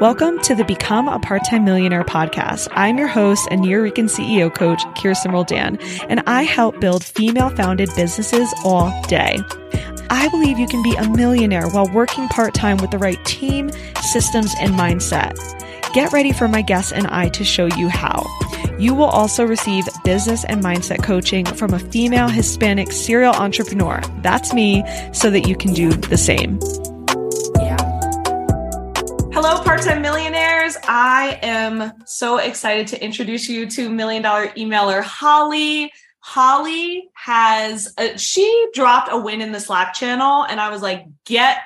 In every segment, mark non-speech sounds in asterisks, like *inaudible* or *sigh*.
Welcome to the Become a Part Time Millionaire podcast. I'm your host and Nuyorican CEO coach, Kristen Roldan, and I help build female founded businesses all day. I believe you can be a millionaire while working part time with the right team, systems, and mindset. Get ready for my guests and I to show you how. You will also receive business and mindset coaching from a female Hispanic serial entrepreneur. That's me, so that you can do the same. Yeah. Hello, part time millionaires. I am so excited to introduce you to Million Dollar Emailer Holly. Holly has, a, she dropped a win in the Slack channel, and I was like, get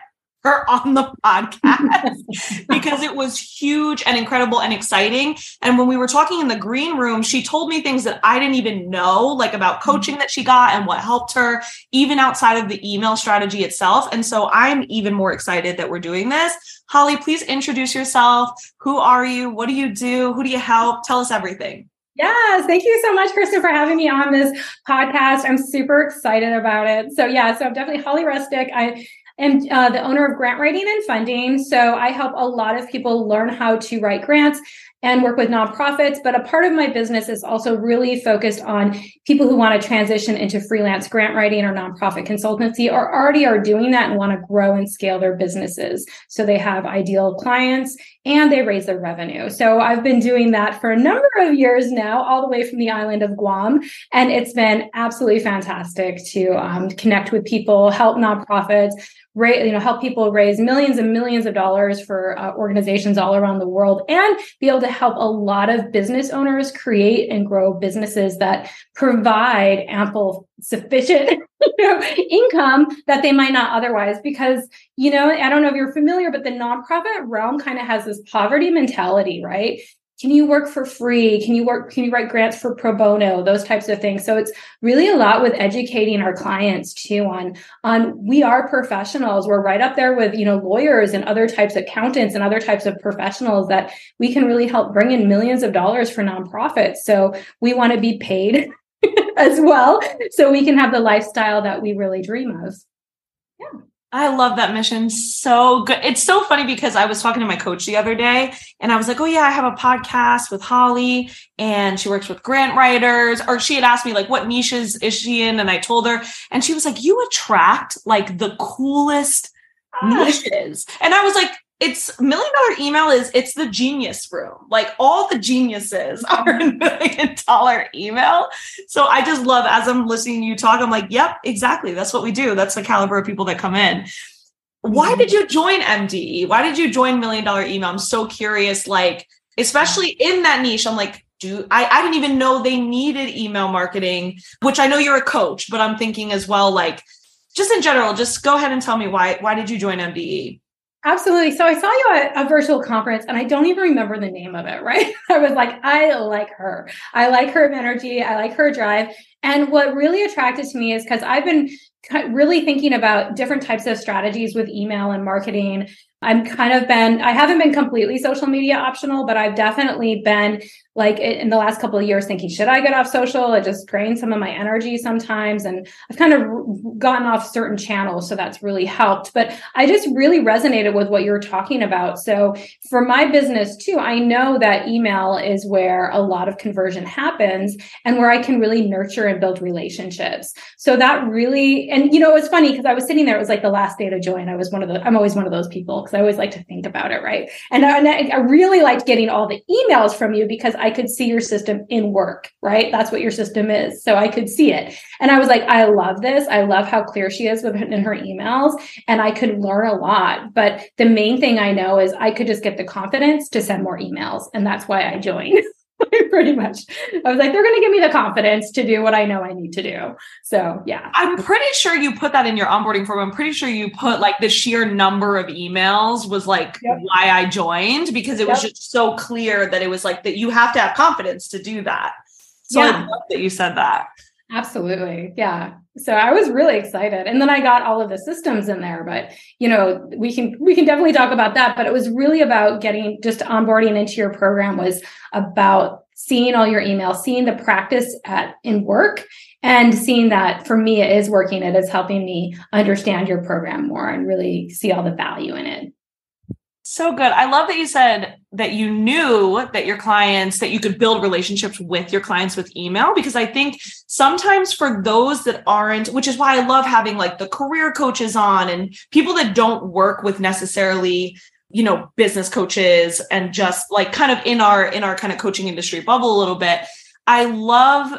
her on the podcast *laughs* because it was huge and incredible and exciting. And when we were talking in the green room, she told me things that I didn't even know, like about mm-hmm. coaching that she got and what helped her, even outside of the email strategy itself. And so I'm even more excited that we're doing this. Holly, please introduce yourself. Who are you? What do you do? Who do you help? Tell us everything. Yes, thank you so much, Kristen, for having me on this podcast. I'm super excited about it. So, yeah, so I'm definitely Holly Rustick. I am uh, the owner of Grant Writing and Funding. So I help a lot of people learn how to write grants and work with nonprofits. But a part of my business is also really focused on people who want to transition into freelance grant writing or nonprofit consultancy or already are doing that and want to grow and scale their businesses. So they have ideal clients and they raise their revenue. So I've been doing that for a number of years now, all the way from the island of Guam. And it's been absolutely fantastic to um, connect with people, help nonprofits, raise, you know, help people raise millions and millions of dollars for uh, organizations all around the world and be able to help a lot of business owners create and grow businesses that provide ample, sufficient *laughs* you know, income that they might not otherwise. Because, you know, I don't know if you're familiar, but the nonprofit realm kind of has this poverty mentality, right? Can you work for free? Can you work can you write grants for pro bono? Those types of things. So it's really a lot with educating our clients too on on we are professionals. We're right up there with you know lawyers and other types of accountants and other types of professionals that we can really help bring in millions of dollars for nonprofits. So we want to be paid *laughs* as well so we can have the lifestyle that we really dream of. Yeah I love that mission so good. It's so funny because I was talking to my coach the other day and I was like, Oh, yeah, I have a podcast with Holly and she works with grant writers. Or she had asked me, like, what niches is she in? And I told her, and she was like, You attract like the coolest ah. niches. And I was like, it's million dollar email is it's the genius room. Like all the geniuses *laughs* are in million dollar email. So I just love as I'm listening to you talk, I'm like, yep, exactly. That's what we do. That's the caliber of people that come in. Why mm-hmm. did you join MDE? Why did you join million dollar email? I'm so curious, like, especially in that niche. I'm like, do I, I didn't even know they needed email marketing, which I know you're a coach, but I'm thinking as well, like, just in general, just go ahead and tell me why why did you join MDE? Absolutely. So I saw you at a virtual conference and I don't even remember the name of it, right? *laughs* I was like, I like her. I like her energy. I like her drive. And what really attracted to me is because I've been really thinking about different types of strategies with email and marketing. I'm kind of been, I haven't been completely social media optional, but I've definitely been like in the last couple of years thinking, should I get off social? It just drains some of my energy sometimes. And I've kind of gotten off certain channels. So that's really helped. But I just really resonated with what you're talking about. So for my business too, I know that email is where a lot of conversion happens and where I can really nurture and build relationships. So that really, and you know, it was funny because I was sitting there, it was like the last day to join. I was one of the, I'm always one of those people because I always like to think about it, right? And I, and I really liked getting all the emails from you because I could see your system in work, right? That's what your system is. So I could see it. And I was like, I love this. I love how clear she is with in her emails. And I could learn a lot. But the main thing I know is I could just get the confidence to send more emails. And that's why I joined. *laughs* *laughs* pretty much. I was like, they're going to give me the confidence to do what I know I need to do. So, yeah. I'm pretty sure you put that in your onboarding form. I'm pretty sure you put like the sheer number of emails was like yep. why I joined because it was just so clear that it was like that you have to have confidence to do that. So yeah. I love that you said that. Absolutely. Yeah. So I was really excited. And then I got all of the systems in there, but you know, we can we can definitely talk about that, but it was really about getting just onboarding into your program was about seeing all your emails, seeing the practice at in work and seeing that for me it is working. It is helping me understand your program more and really see all the value in it. So good. I love that you said that you knew that your clients, that you could build relationships with your clients with email, because I think sometimes for those that aren't, which is why I love having like the career coaches on and people that don't work with necessarily you know business coaches and just like kind of in our in our kind of coaching industry bubble a little bit i love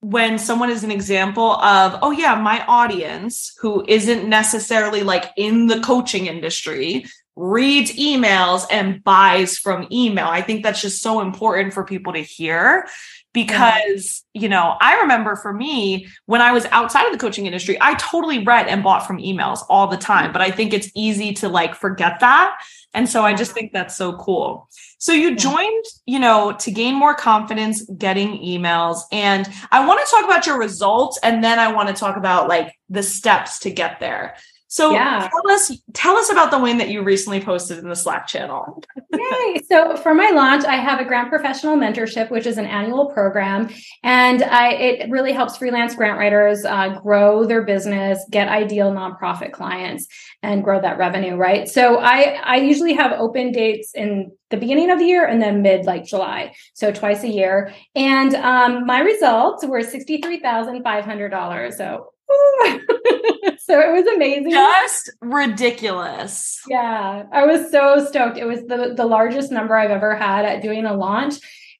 when someone is an example of oh yeah my audience who isn't necessarily like in the coaching industry reads emails and buys from email. I think that's just so important for people to hear because yeah. you know i remember for me when i was outside of the coaching industry i totally read and bought from emails all the time but i think it's easy to like forget that. And so i just think that's so cool. So you joined you know to gain more confidence getting emails. And i want to talk about your results and then i want to talk about like the steps to get there so yeah. tell us tell us about the win that you recently posted in the Slack channel. Yay. So for my launch, I have a grant professional mentorship, which is an annual program, and I, it really helps freelance grant writers uh, grow their business, get ideal nonprofit clients, and grow that revenue. Right. So I I usually have open dates in the beginning of the year and then mid like July, so twice a year. And um, my results were sixty three thousand five hundred dollars. So *laughs* so it was amazing. Just ridiculous. Yeah. I was so stoked. It was the, the largest number I've ever had at doing a launch.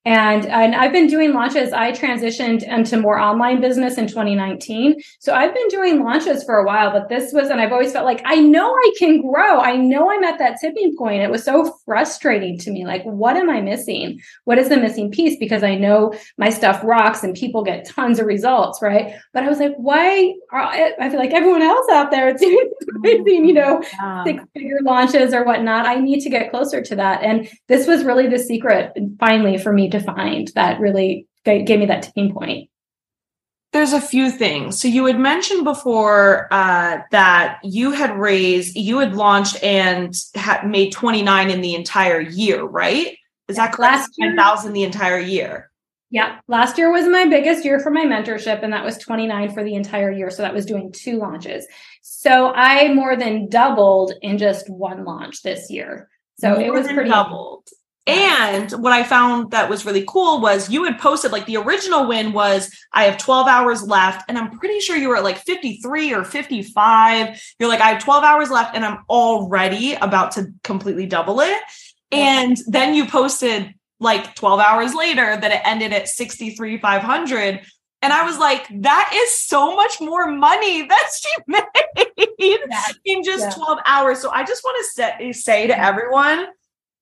And, and I've been doing launches. I transitioned into more online business in 2019. So I've been doing launches for a while, but this was, and I've always felt like I know I can grow. I know I'm at that tipping point. It was so frustrating to me. Like, what am I missing? What is the missing piece? Because I know my stuff rocks and people get tons of results, right? But I was like, why are, I feel like everyone else out there doing *laughs* you know, six figure launches or whatnot. I need to get closer to that. And this was really the secret finally for me defined that really gave me that tipping point? There's a few things. So you had mentioned before uh, that you had raised, you had launched and had made 29 in the entire year, right? Is that correct? Last 10,000 the entire year. Yeah. Last year was my biggest year for my mentorship, and that was 29 for the entire year. So that was doing two launches. So I more than doubled in just one launch this year. So more it was pretty doubled. And what I found that was really cool was you had posted like the original win was I have 12 hours left. And I'm pretty sure you were at like 53 or 55. You're like, I have 12 hours left and I'm already about to completely double it. And then you posted like 12 hours later that it ended at 63, 500. And I was like, that is so much more money *laughs* that she made yeah. in just yeah. 12 hours. So I just want to say, say to everyone,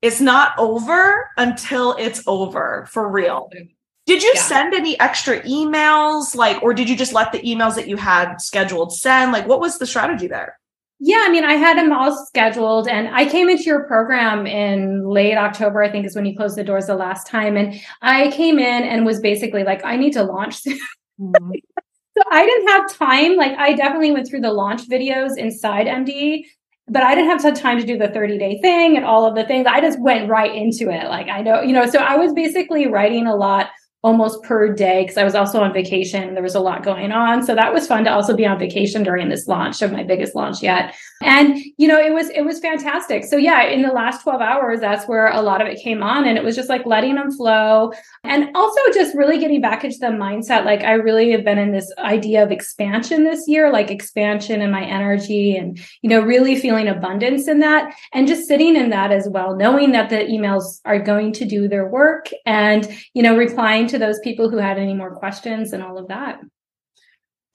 it's not over until it's over for real. Did you yeah. send any extra emails like or did you just let the emails that you had scheduled send? Like what was the strategy there? Yeah, I mean, I had them all scheduled and I came into your program in late October, I think is when you closed the doors the last time. And I came in and was basically like, I need to launch. *laughs* Mm-hmm. so I didn't have time. Like, I definitely went through the launch videos inside MD but I didn't have time to do the 30 day thing and all of the things. I just went right into it. Like I know, you know, so I was basically writing a lot almost per day because I was also on vacation there was a lot going on. So that was fun to also be on vacation during this launch of my biggest launch yet. And you know, it was it was fantastic. So yeah, in the last 12 hours that's where a lot of it came on and it was just like letting them flow and also just really getting back into the mindset like I really have been in this idea of expansion this year, like expansion in my energy and you know, really feeling abundance in that and just sitting in that as well, knowing that the emails are going to do their work and you know, replying to those people who had any more questions and all of that.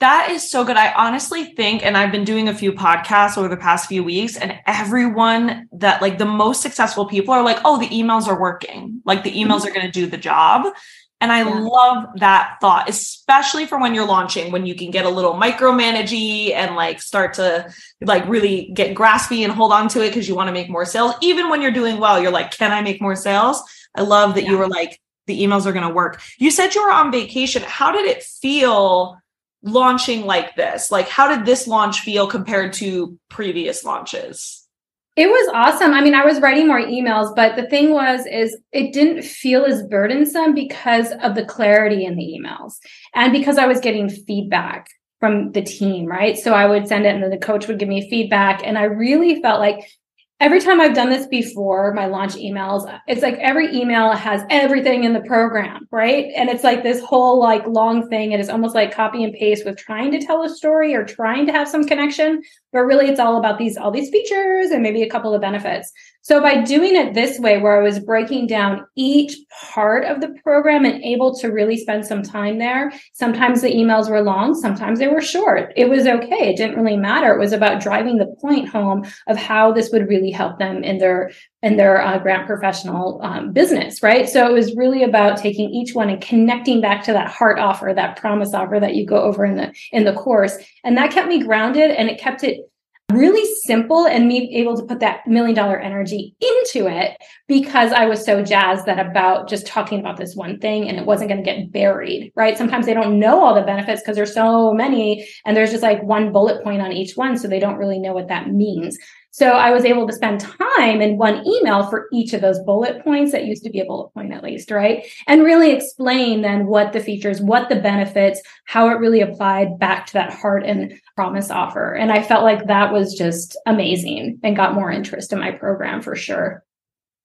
That is so good. I honestly think, and I've been doing a few podcasts over the past few weeks, and everyone that like the most successful people are like, oh, the emails are working. Like the emails mm-hmm. are going to do the job. And I yeah. love that thought, especially for when you're launching, when you can get a little micromanagey and like start to like really get graspy and hold on to it because you want to make more sales. Even when you're doing well, you're like, can I make more sales? I love that yeah. you were like, the emails are going to work. You said you were on vacation. How did it feel launching like this? Like, how did this launch feel compared to previous launches? It was awesome. I mean, I was writing more emails, but the thing was, is it didn't feel as burdensome because of the clarity in the emails and because I was getting feedback from the team, right? So I would send it and then the coach would give me feedback. And I really felt like every time I've done this before, my launch emails, it's like every email has everything in the program, right? And it's like this whole like long thing. It is almost like copy and paste with trying to tell a story or trying to have some connection, but really it's all about these all these features and maybe a couple of benefits. So by doing it this way, where I was breaking down each part of the program and able to really spend some time there, sometimes the emails were long, sometimes they were short. It was okay. It didn't really matter. It was about driving the point home of how this would really help them in their in their uh, grant professional um, business, right? So it was really about taking each one and connecting back to that heart offer, that promise offer that you go over in the in the course, and that kept me grounded and it kept it really simple and me able to put that million dollar energy into it because I was so jazzed that about just talking about this one thing and it wasn't going to get buried, right? Sometimes they don't know all the benefits because there's so many and there's just like one bullet point on each one. So they don't really know what that means. So I was able to spend time in one email for each of those bullet points that used to be a bullet point at least, right? And really explain then what the features, what the benefits, how it really applied back to that heart and promise offer. And I felt like that was just amazing and got more interest in my program for sure.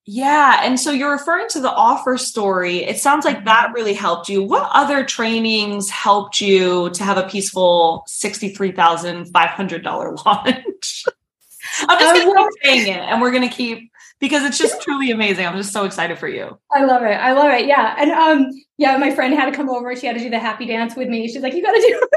Yeah. And so you're referring to the offer story. It sounds like that really helped you. What other trainings helped you to have a peaceful $63,500 *laughs* launch? I'm just gonna keep saying it, and we're gonna keep because it's just truly amazing. I'm just so excited for you. I love it. I love it. Yeah, and um, yeah, my friend had to come over. She had to do the happy dance with me. She's like, "You got to do."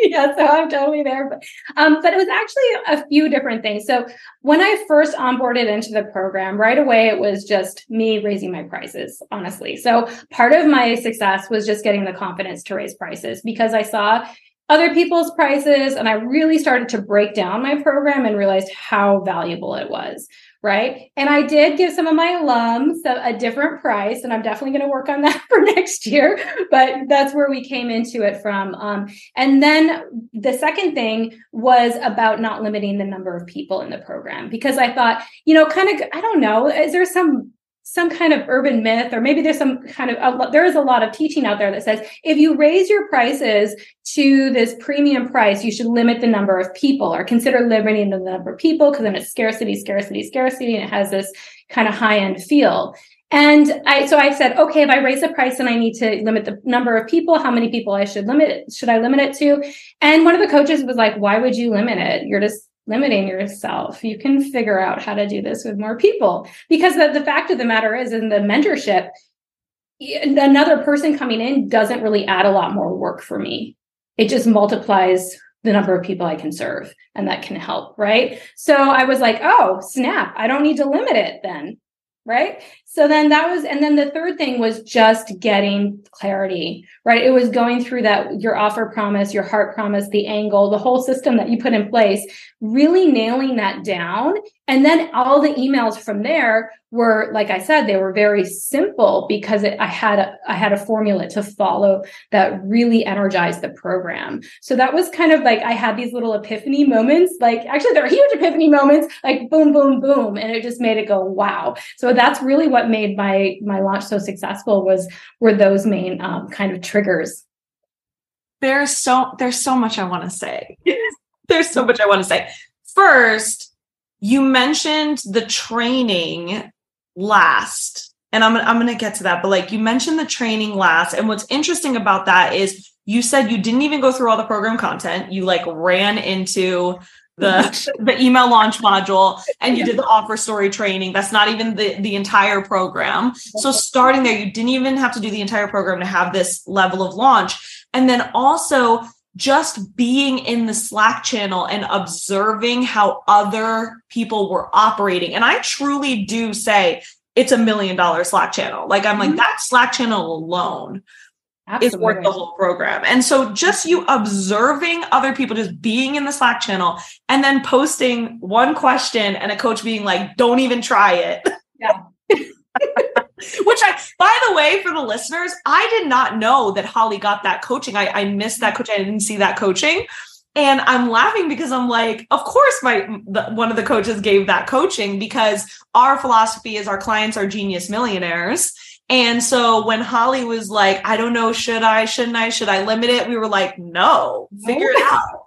*laughs* yeah, so I'm totally there. But um, but it was actually a few different things. So when I first onboarded into the program, right away it was just me raising my prices, honestly. So part of my success was just getting the confidence to raise prices because I saw other people's prices. And I really started to break down my program and realized how valuable it was. Right. And I did give some of my alums a, a different price, and I'm definitely going to work on *laughs* that for next year. But that's where we came into it from. Um, and then the second thing was about not limiting the number of people in the program because I thought, you know, kind of, I don't know, is there some some kind of urban myth or maybe there's some kind of there is a lot of teaching out there that says if you raise your prices to this premium price you should limit the number of people or consider limiting the number of people because then it's scarcity scarcity scarcity and it has this kind of high end feel and I, so I said, okay, if I raise the price and I need to limit the number of people, how many people I should limit it, should I limit it to? And one of the coaches was like, why would you limit it? You're just limiting yourself. You can figure out how to do this with more people. Because the, the fact of the matter is, in the mentorship, another person coming in doesn't really add a lot more work for me. It just multiplies the number of people I can serve and that can help. Right. So I was like, oh, snap. I don't need to limit it then right? So then that was and then the third thing was just getting clarity right? It was going through that your offer promise your heart promise the angle the whole system that you put in place really nailing that down and then all the emails from there were like i said they were very simple because it, i had a i had a formula to follow that really energized the program. So that was kind of like i had these little epiphany moments like actually there were huge epiphany moments like boom boom boom and it just made it go wow. So that's really what made my my launch so successful was were those main um, kind of triggers. There's so there's so much i want to say. *laughs* There's so much i want to say. First you mentioned the training last and I'm, I'm going to get to that but like you mentioned the training last and what's interesting about that is you said you didn't even go through all the program content. You like ran into the *laughs* the email launch module and you did the offer story training. That's not even the the entire program. So starting there you didn't even have to do the entire program to have this level of launch. And then also just being in the slack channel and observing how other people were operating and i truly do say it's a million dollar slack channel like i'm like mm-hmm. that slack channel alone Absolutely. is worth the whole program. And so just you observing other people just being in the Slack channel and then posting one question and a coach being like, don't even try it. Yeah. *laughs* *laughs* Which I, by the way, for the listeners, I did not know that Holly got that coaching. I, I missed that coaching. I didn't see that coaching. and I'm laughing because I'm like, of course, my the, one of the coaches gave that coaching because our philosophy is our clients are genius millionaires. And so when Holly was like, I don't know, should I, shouldn't I, should I limit it? We were like, no, figure it out.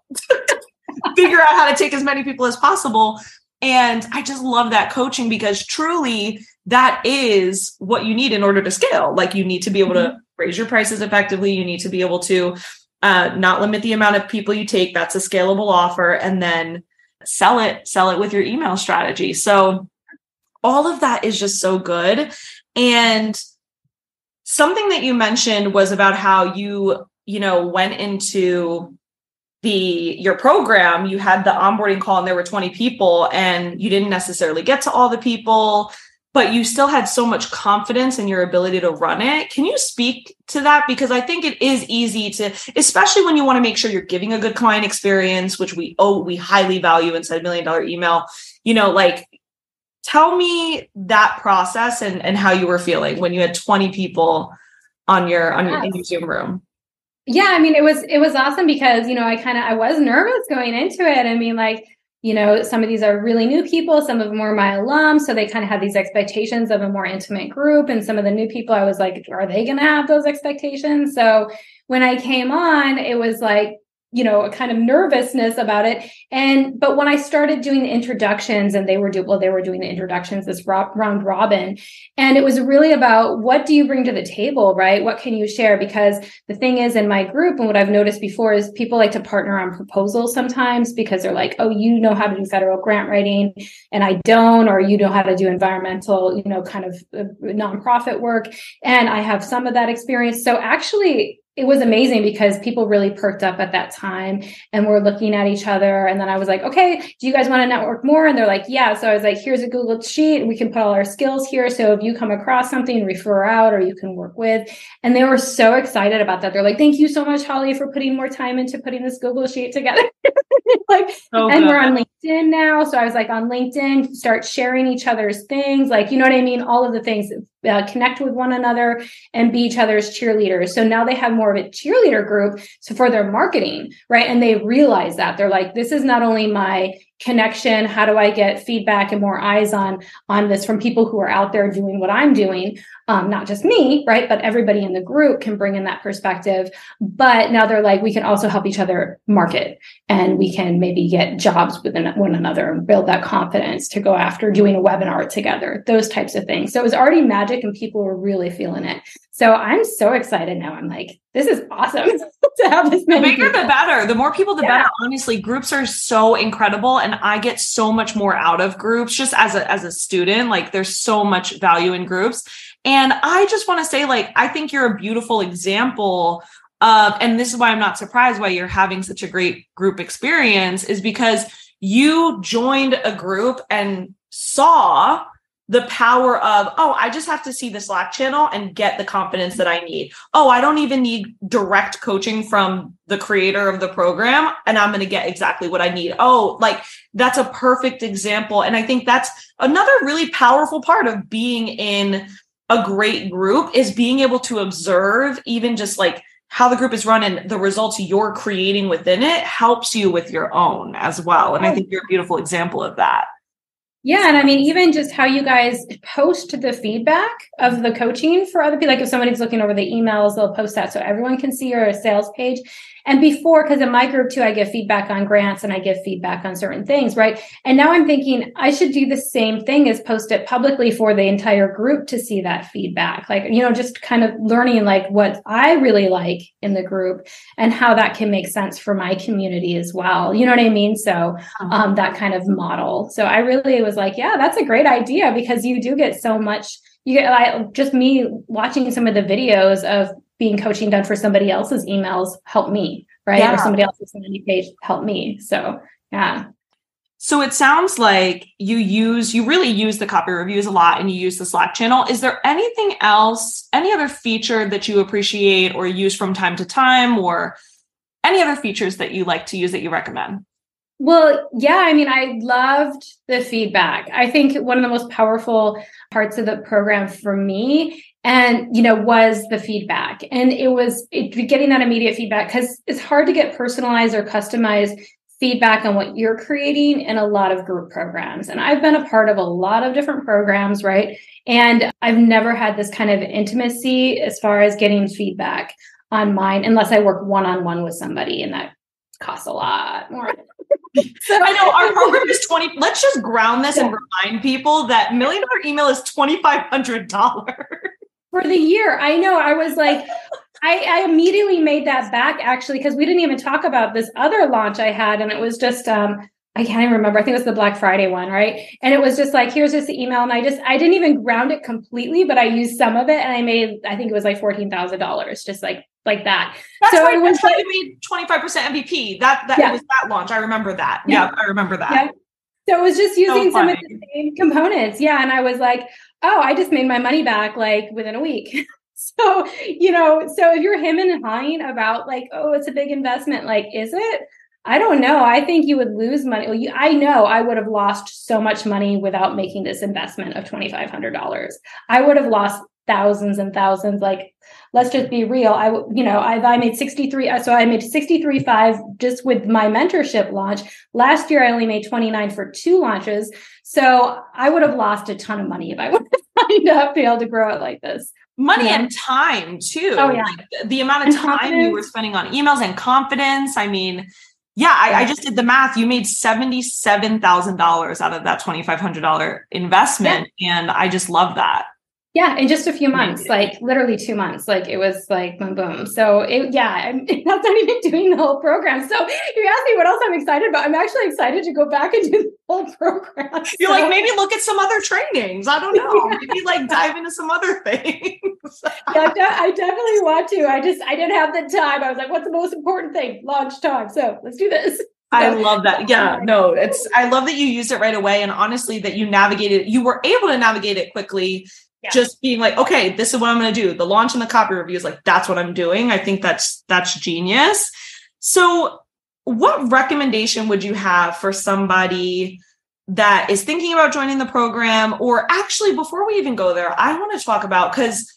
*laughs* figure out how to take as many people as possible. And I just love that coaching because truly that is what you need in order to scale. Like you need to be able mm-hmm. to raise your prices effectively. You need to be able to uh, not limit the amount of people you take. That's a scalable offer. And then sell it, sell it with your email strategy. So all of that is just so good. And something that you mentioned was about how you, you know, went into the your program you had the onboarding call and there were 20 people and you didn't necessarily get to all the people but you still had so much confidence in your ability to run it. Can you speak to that? Because I think it is easy to, especially when you want to make sure you're giving a good client experience, which we oh we highly value inside million dollar email. You know, like tell me that process and and how you were feeling when you had 20 people on your on your, in your Zoom room. Yeah, I mean it was it was awesome because you know I kind of I was nervous going into it. I mean like you know, some of these are really new people, some of them are my alums. So they kind of had these expectations of a more intimate group. And some of the new people, I was like, are they going to have those expectations? So when I came on, it was like, you know, a kind of nervousness about it. And but when I started doing the introductions, and they were do well, they were doing the introductions this round robin, and it was really about what do you bring to the table, right? What can you share? Because the thing is, in my group, and what I've noticed before is people like to partner on proposals sometimes because they're like, oh, you know how to do federal grant writing, and I don't, or you know how to do environmental, you know, kind of uh, nonprofit work, and I have some of that experience. So actually, it was amazing because people really perked up at that time and we're looking at each other. And then I was like, okay, do you guys want to network more? And they're like, yeah. So I was like, here's a Google sheet. We can put all our skills here. So if you come across something, refer out or you can work with. And they were so excited about that. They're like, thank you so much, Holly, for putting more time into putting this Google sheet together. *laughs* like, oh, and we're on LinkedIn now. So I was like on LinkedIn, start sharing each other's things. Like, you know what I mean? All of the things uh, connect with one another and be each other's cheerleaders. So now they have more of a cheerleader group so for their marketing, right? And they realize that they're like, this is not only my connection? How do i get feedback and more eyes on on this from people who are out there doing what i'm doing? Um, not just me right? But everybody in the group can bring in that perspective. But now they're like we can also help each other market and we can maybe get jobs within one another and build that confidence to go after doing a webinar together those types of things. So it was already magic and people were really feeling it so I'm so excited now. I'm like, this is awesome *laughs* to have this many. The bigger people. the better. The more people, the yeah. better. Honestly, groups are so incredible, and I get so much more out of groups just as a as a student. Like, there's so much value in groups, and I just want to say, like, I think you're a beautiful example of, and this is why I'm not surprised why you're having such a great group experience, is because you joined a group and saw the power of, oh, I just have to see the Slack channel and get the confidence that I need. Oh, I don't even need direct coaching from the creator of the program, and I'm going to get exactly what I need. Oh, like that's a perfect example. And I think that's another really powerful part of being in a great group is being able to observe even just like how the group is run and the results you're creating within it helps you with your own as well. And I oh, think you're a beautiful example of that. Yeah. And I mean, even just how you guys post the feedback of the coaching for other people. Like if somebody's looking over the emails, they'll post that so everyone can see your sales page. And before, because in my group too, I give feedback on grants and I give feedback on certain things, right? And now I'm thinking I should do the same thing as post it publicly for the entire group to see that feedback. Like, you know, just kind of learning like what I really like in the group and how that can make sense for my community as well. You know what I mean? So uh-huh. um, that kind of model. So I really was like, yeah, that's a great idea because you do get so much you get like just me watching some of the videos of being coaching done for somebody else's emails help me, right? Yeah. Or somebody else's landing page help me. So yeah. So it sounds like you use you really use the copy reviews a lot and you use the Slack channel. Is there anything else, any other feature that you appreciate or use from time to time or any other features that you like to use that you recommend? Well, yeah, I mean, I loved the feedback. I think one of the most powerful parts of the program for me and you know was the feedback. And it was it, getting that immediate feedback because it's hard to get personalized or customized feedback on what you're creating in a lot of group programs. And i've been a part of a lot of different programs right? And i've never had this kind of intimacy as far as getting feedback on mine unless i work one-on-one with somebody and that costs a lot more *laughs* so I know our *laughs* program is 20. Let's just ground this yeah. and remind people that million dollar email is $2,500 for the year. I know. I was like, *laughs* I, I immediately made that back actually, because we didn't even talk about this other launch I had. And it was just, um, I can't even remember. I think it was the Black Friday one, right? And it was just like, here's just the email. And I just, I didn't even ground it completely, but I used some of it and I made, I think it was like $14,000, just like, like that. That's so right. it was like, you made 25% MVP. That, that yeah. was that launch. I remember that. Yeah, yeah I remember that. Yeah. So it was just using so some of the same components. Yeah. And I was like, oh, I just made my money back like within a week. *laughs* so, you know, so if you're him and hawing about like, oh, it's a big investment, like, is it? I don't know. I think you would lose money. I know I would have lost so much money without making this investment of $2,500. I would have lost thousands and thousands. Like, let's just be real. I, you know, I, I made 63. Uh, so I made 63 five just with my mentorship launch. Last year, I only made 29 for two launches. So I would have lost a ton of money if I *laughs* would have signed up to be able to grow it like this. Money yeah. and time too. Oh yeah. Like the amount of and time confidence. you were spending on emails and confidence. I mean, yeah, I, I, just did the math. You made seventy-seven thousand dollars out of that twenty-five hundred dollar investment, yeah. and I just love that. Yeah, in just a few months, like literally two months, like it was like boom, boom. So it, yeah, I'm, *laughs* that's not even doing the whole program. So you asked me what else I'm excited about. I'm actually excited to go back and do the whole program. *laughs* You're so. like maybe look at some other trainings. I don't know. Yeah. *laughs* Maybe like dive into some other things. yeah, I definitely want to. I just I didn't have the time. I was like, what's the most important thing? Launch time. So let's do this. I love that. Yeah, no, it's I love that you used it right away and honestly that you navigated you were able to navigate it quickly just being like okay this is what i'm going to do. The launch and the copy review is like that's what i'm doing. I think that's that's genius. So what recommendation would you have for somebody that is thinking about joining the program? Or actually before we even go there i want to talk about because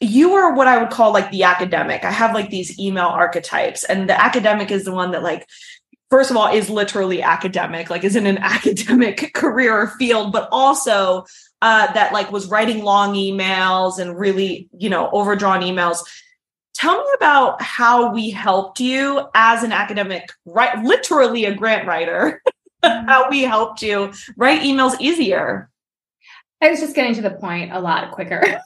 you are what i would call like the academic. I have like these email archetypes and the academic is the one that like first of all is literally academic like is in an *laughs* academic career or field but also uh, that like was writing long emails and really, you know, overdrawn emails. Tell me about how we helped you as an academic, right? Literally a grant writer, *laughs* how we helped you write emails easier. I was just getting to the point a lot quicker. *laughs*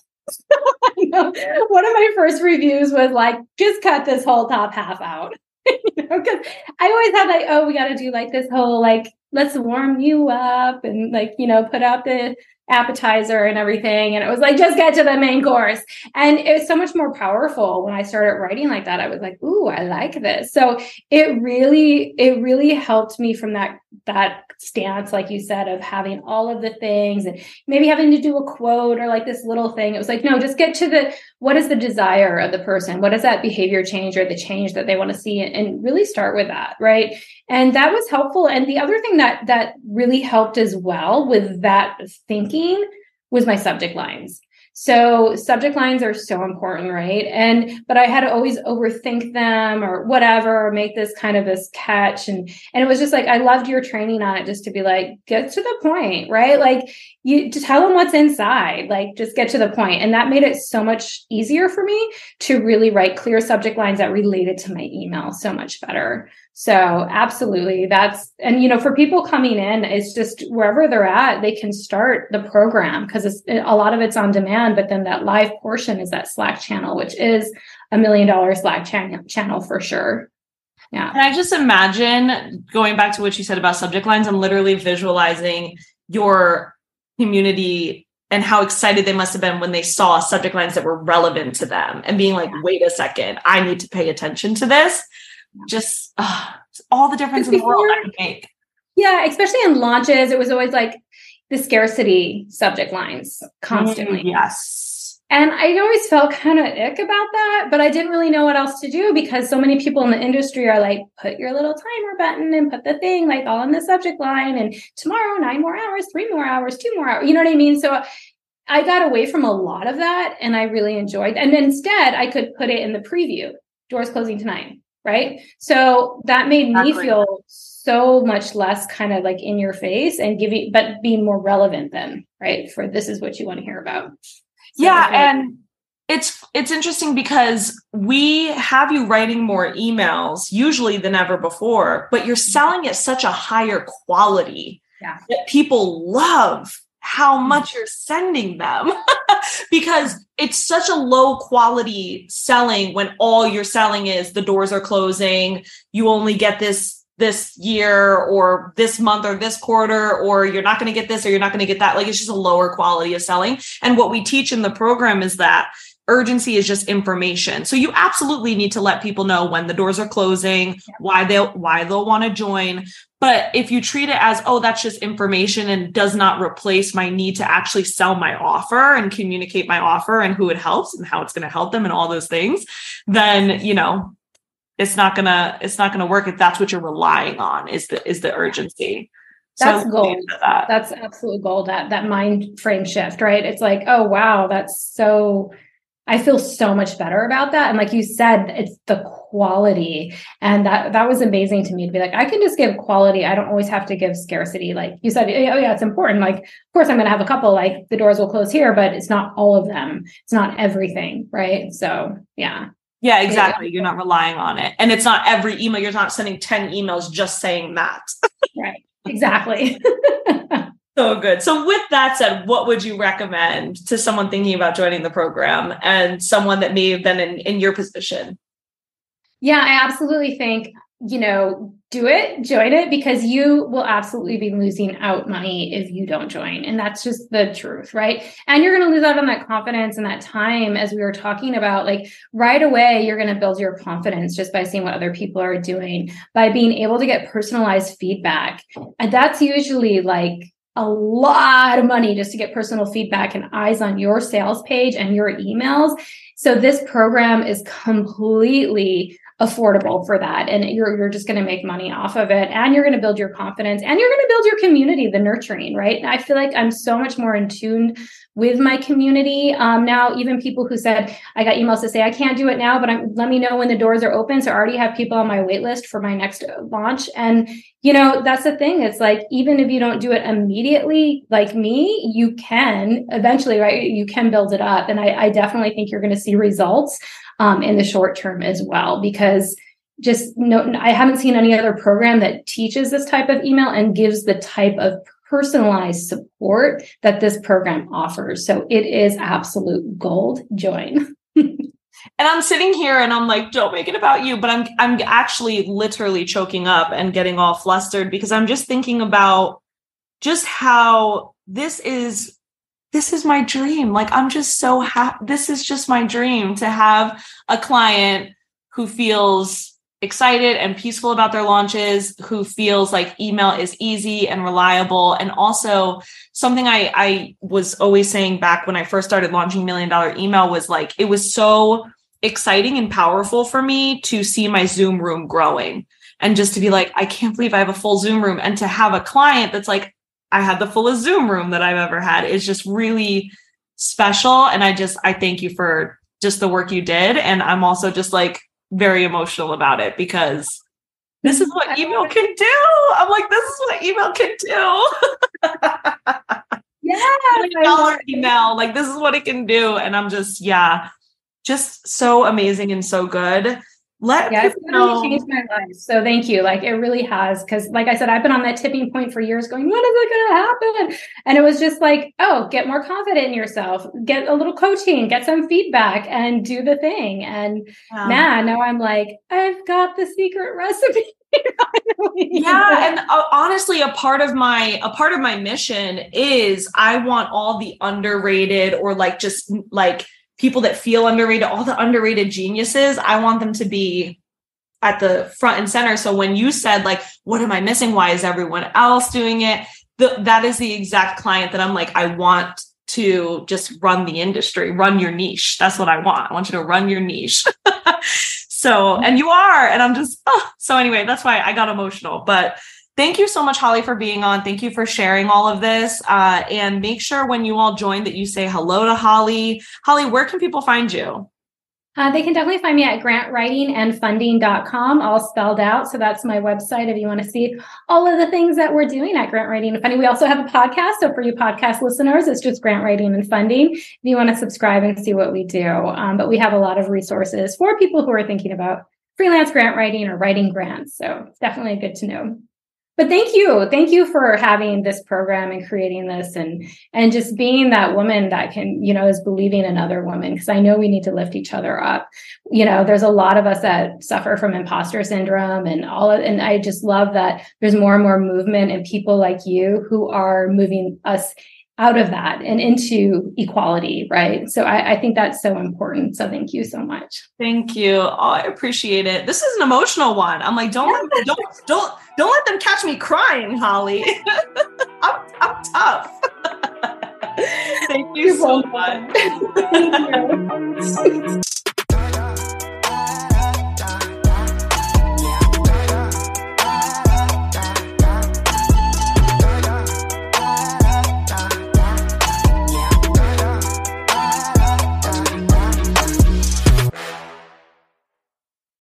One of my first reviews was like, just cut this whole top half out. *laughs* you know, because I always have like, oh, we got to do like this whole like, let's warm you up and like, you know, put out the appetizer and everything. And it was like, just get to the main course. And it was so much more powerful when I started writing like that. I was like, ooh, I like this. So it really, it really helped me from that, that stance, like you said, of having all of the things and maybe having to do a quote or like this little thing. It was like, no, just get to the, what is the desire of the person? What is that behavior change or the change that they want to see? And really start with that. Right. And that was helpful. And the other thing that, that really helped as well with that thinking was my subject lines. So subject lines are so important, right? And but I had to always overthink them or whatever, or make this kind of this catch. And and it was just like I loved your training on it just to be like, get to the point, right? Like you to tell them what's inside, like just get to the point. And that made it so much easier for me to really write clear subject lines that related to my email so much better. So absolutely that's and you know for people coming in it's just wherever they're at they can start the program because it's a lot of it's on demand but then that live portion is that Slack channel which is a million dollar Slack channel channel for sure. Yeah. And I just imagine going back to what you said about subject lines I'm literally visualizing your community and how excited they must have been when they saw subject lines that were relevant to them and being like wait a second I need to pay attention to this just uh, all the difference in the world I could make. Yeah, especially in launches, it was always like the scarcity subject lines constantly. Mm, yes. And I always felt kind of ick about that, but I didn't really know what else to do because so many people in the industry are like, put your little timer button and put the thing like all in the subject line. And tomorrow, nine more hours, three more hours, two more hours. You know what I mean? So I got away from a lot of that and I really enjoyed. And instead, I could put it in the preview doors closing tonight. Right. So that made exactly. me feel so much less kind of like in your face and giving, but being more relevant then, right? For this is what you want to hear about. So yeah, and it's it's interesting because we have you writing more emails usually than ever before, but you're mm-hmm. selling at such a higher quality yeah. that people love how mm-hmm. much you're sending them *laughs* because it's such a low quality selling when all you're selling is the doors are closing you only get this this year or this month or this quarter or you're not going to get this or you're not going to get that. Like it's just a lower quality of selling. And what we teach in the program is that urgency is just information. So you absolutely need to let people know when the doors are closing why they'll why they'll want to join but if you treat it as oh that's just information and does not replace my need to actually sell my offer and communicate my offer and who it helps and how it's going to help them and all those things then you know it's not gonna it's not gonna work if that's what you're relying on is the is the urgency. That's so gold that. that's absolute gold that that mind frame shift right? It's like oh wow that's so i feel so much better about that. And like you said it's the quality and that that was amazing to me to be like i can just give quality i don't always have to give scarcity like you said oh yeah it's important like of course i'm going to have a couple like the doors will close here but it's not all of them it's not everything right so yeah yeah, exactly. You're not relying on it. And it's not every email, you're not sending 10 emails just saying that. *laughs* right. Exactly. *laughs* so good. So, with that said, what would you recommend to someone thinking about joining the program and someone that may have been in, in your position? Yeah, I absolutely think you know, do it, join it because you will absolutely be losing out money if you don't join. And that's just the truth, right? And you're going to lose out on that confidence and that time, as we were talking about. Like right away, you're going to build your confidence just by seeing what other people are doing, by being able to get personalized feedback. And that's usually like a lot of money just to get personal feedback and eyes on your sales page and your emails. So this program is completely affordable for that. And you're you're just going to make money off of it and you're going to build your confidence and you're going to build your community the nurturing right? I feel like i'm so much more in tune with my community. Um, now even people who said i got emails to say i can't do it now but I'm, let me know when the doors are open so i already have people on my wait list for my next launch. And you know that's the thing. It's like even if you don't do it immediately like me you can eventually right you can build it up. And i, I definitely think you're going to see results um, in the short term as well because just no i haven't seen any other program that teaches this type of email and gives the type of personalized support that this program offers. So it is absolute gold join *laughs* and i'm sitting here and i'm like don't make it about you but i'm i'm actually literally choking up and getting all flustered because i'm just thinking about just how this is this is my dream. Like, I'm just so happy. This is just my dream to have a client who feels excited and peaceful about their launches, who feels like email is easy and reliable. And also, something I, I was always saying back when I first started launching Million Dollar Email was like, it was so exciting and powerful for me to see my Zoom room growing and just to be like, I can't believe I have a full Zoom room and to have a client that's like, I had the fullest Zoom room that I've ever had. It's just really special. And I just, I thank you for just the work you did. And I'm also just like very emotional about it because this is what *laughs* email can do. I'm like, this is what email can do. *laughs* yeah. Dollar email. Like this is what it can do. And I'm just, yeah, just so amazing and so good let yeah, it's really changed my life. So thank you. Like it really has. Cause like I said, I've been on that tipping point for years going, when is it gonna happen? And it was just like, oh, get more confident in yourself, get a little coaching, get some feedback and do the thing. And man, now I'm like, I've got the secret *laughs* recipe. yeah and uh, honestly a part of my a part of my mission is i want all the underrated or like just like people that feel underrated, all the underrated geniuses, I want them to be at the front and center. So when you said like, what am I missing? Why is everyone else doing it? The, that is the exact client that I'm like, I want to just run the industry, run your niche. That's what I want. I want you to run your niche. *laughs* so, and you are, and I'm just, oh. *laughs* so anyway, that's why I got emotional. But thank you so much, Holly, for being on. Thank you for sharing all of this. Uh, and make sure when you all join that you say hello to Holly. Holly, where can people find you? Uh, they can definitely find me at grantwritingandfunding.com, all spelled out. So that's my website if you want to see all of the things that we're doing at Grant Writing and Funding. We also have a podcast. So for you podcast listeners, it's just Grant Writing and Funding. If you want to subscribe and see what we do. Um, but we have a lot of resources for people who are thinking about freelance grant writing or writing grants. So it's definitely good to know but thank you. Thank you for having this program and creating this and and just being that woman that can you know is believing in other women because i know we need to lift each other up. You know there's a lot of us that suffer from imposter syndrome and all of, and i just love that there's more and more movement and people like you who are moving us out of that and into equality, right? So I, I, think that's so important. So thank you so much. Thank you. Oh, I appreciate it. This is an emotional one. I'm like, don't don't don't don't let them catch me crying, Holly. *laughs* I'm, I'm tough. *laughs* thank you so much. *laughs* thank you.